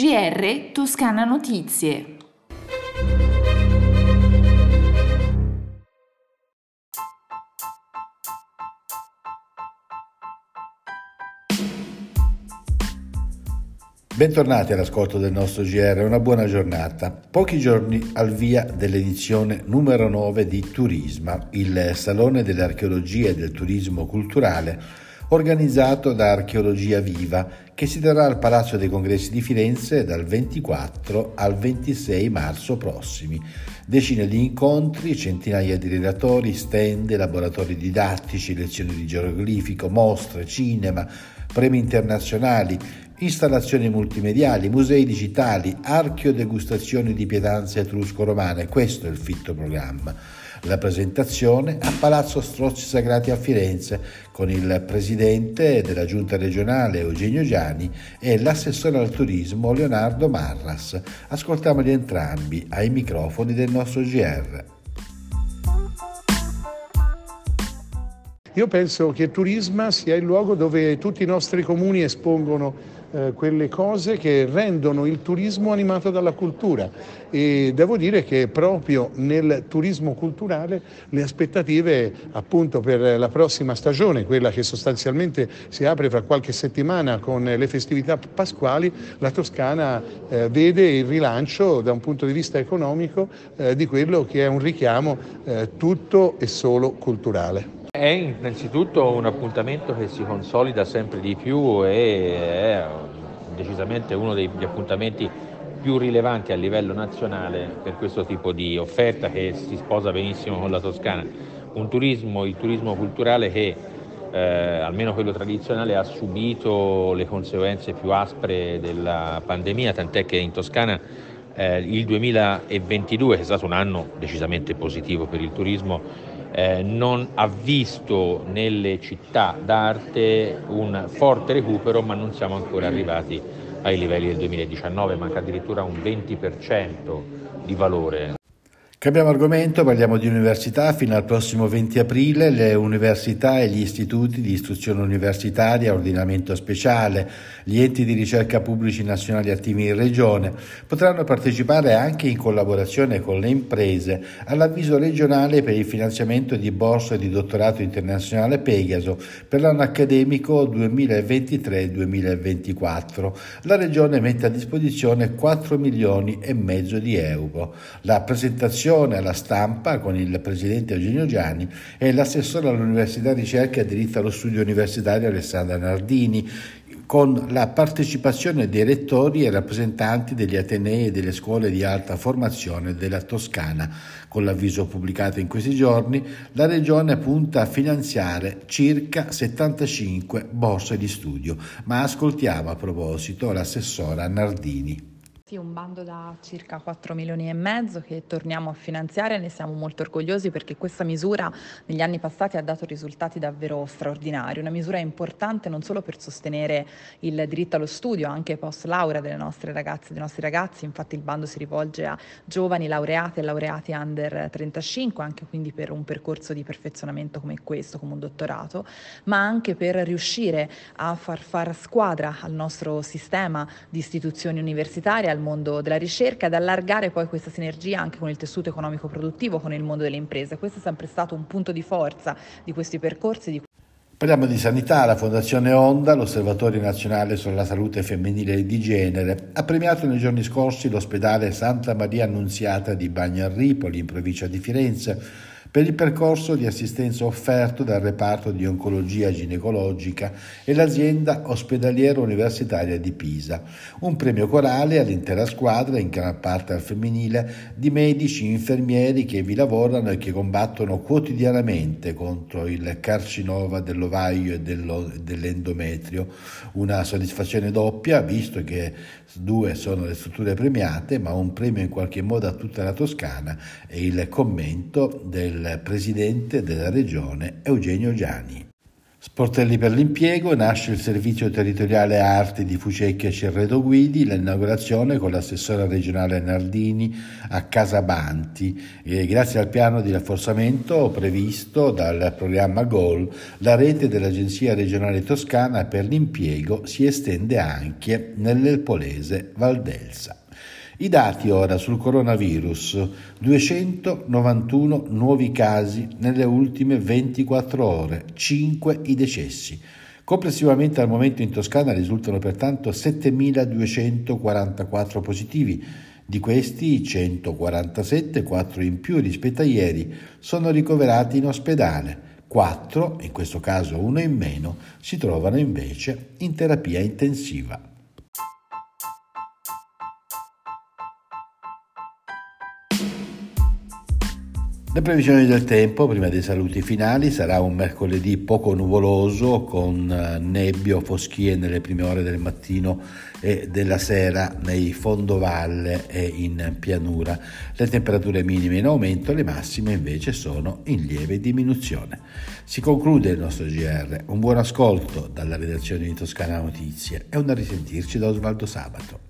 GR Toscana Notizie. Bentornati all'ascolto del nostro GR, una buona giornata. Pochi giorni al via dell'edizione numero 9 di Turisma, il Salone dell'Archeologia e del Turismo Culturale, organizzato da Archeologia Viva, che si terrà al Palazzo dei Congressi di Firenze dal 24 al 26 marzo prossimi. Decine di incontri, centinaia di relatori, stand, laboratori didattici, lezioni di geroglifico, mostre, cinema, premi internazionali, installazioni multimediali, musei digitali, archeo-degustazioni di pietanze etrusco-romane. Questo è il fitto programma. La presentazione a Palazzo Strozzi Sagrati a Firenze con il presidente della giunta regionale Eugenio Giani e l'assessore al turismo Leonardo Marras. Ascoltiamoli entrambi ai microfoni del nostro GR. Io penso che Turisma sia il luogo dove tutti i nostri comuni espongono eh, quelle cose che rendono il turismo animato dalla cultura e devo dire che proprio nel turismo culturale le aspettative appunto per la prossima stagione, quella che sostanzialmente si apre fra qualche settimana con le festività pasquali, la Toscana eh, vede il rilancio da un punto di vista economico eh, di quello che è un richiamo eh, tutto e solo culturale. È innanzitutto un appuntamento che si consolida sempre di più e è decisamente uno degli appuntamenti più rilevanti a livello nazionale per questo tipo di offerta che si sposa benissimo con la Toscana. Un turismo, il turismo culturale che eh, almeno quello tradizionale ha subito le conseguenze più aspre della pandemia, tant'è che in Toscana eh, il 2022, che è stato un anno decisamente positivo per il turismo, eh, non ha visto nelle città d'arte un forte recupero, ma non siamo ancora arrivati ai livelli del 2019, manca addirittura un 20% di valore Cambiamo argomento, parliamo di università. Fino al prossimo 20 aprile le università e gli istituti di istruzione universitaria, ordinamento speciale, gli enti di ricerca pubblici nazionali attivi in regione potranno partecipare anche in collaborazione con le imprese all'avviso regionale per il finanziamento di borse di dottorato internazionale Pegaso per l'anno accademico 2023-2024. La regione mette a disposizione 4 milioni e mezzo di euro. La presentazione trasmissione alla stampa con il presidente Eugenio Gianni e l'assessore all'Università Ricerca e Diritto allo Studio Universitario Alessandra Nardini, con la partecipazione dei rettori e rappresentanti degli Atenei e delle scuole di alta formazione della Toscana. Con l'avviso pubblicato in questi giorni, la Regione punta a finanziare circa 75 borse di studio. Ma ascoltiamo a proposito l'assessora Nardini. Sì, un bando da circa 4 milioni e mezzo che torniamo a finanziare, ne siamo molto orgogliosi perché questa misura negli anni passati ha dato risultati davvero straordinari, una misura importante non solo per sostenere il diritto allo studio, anche post laurea delle nostre ragazze e dei nostri ragazzi, infatti il bando si rivolge a giovani laureati e laureati under 35, anche quindi per un percorso di perfezionamento come questo, come un dottorato, ma anche per riuscire a far far squadra al nostro sistema di istituzioni universitarie, al mondo della ricerca ed allargare poi questa sinergia anche con il tessuto economico produttivo, con il mondo delle imprese. Questo è sempre stato un punto di forza di questi percorsi. Di... Parliamo di sanità, la Fondazione Onda, l'Osservatorio Nazionale sulla Salute Femminile e di Genere, ha premiato nei giorni scorsi l'ospedale Santa Maria Annunziata di Bagnarripoli, in provincia di Firenze, per il percorso di assistenza offerto dal reparto di oncologia ginecologica e l'azienda ospedaliera universitaria di Pisa. Un premio corale all'intera squadra, in gran parte al femminile, di medici, infermieri che vi lavorano e che combattono quotidianamente contro il carcinoma dell'ovaio e dell'endometrio. Una soddisfazione doppia, visto che due sono le strutture premiate, ma un premio in qualche modo a tutta la Toscana e il commento del presidente della regione Eugenio Giani. Sportelli per l'impiego, nasce il servizio territoriale arti di Fucecchia e Cerreto Guidi, l'inaugurazione con l'assessore regionale Nardini a Casabanti. E grazie al piano di rafforzamento previsto dal programma GOL, la rete dell'Agenzia regionale toscana per l'impiego si estende anche nell'Elpolese Valdelsa. I dati ora sul coronavirus, 291 nuovi casi nelle ultime 24 ore, 5 i decessi. Complessivamente al momento in Toscana risultano pertanto 7.244 positivi, di questi 147, 4 in più rispetto a ieri, sono ricoverati in ospedale. 4, in questo caso uno in meno, si trovano invece in terapia intensiva. Le previsioni del tempo, prima dei saluti finali, sarà un mercoledì poco nuvoloso con eh, nebbie o foschie nelle prime ore del mattino e della sera nei fondovalle e in pianura. Le temperature minime in aumento, le massime invece sono in lieve diminuzione. Si conclude il nostro GR. Un buon ascolto dalla redazione di Toscana Notizie e un a risentirci da Osvaldo Sabato.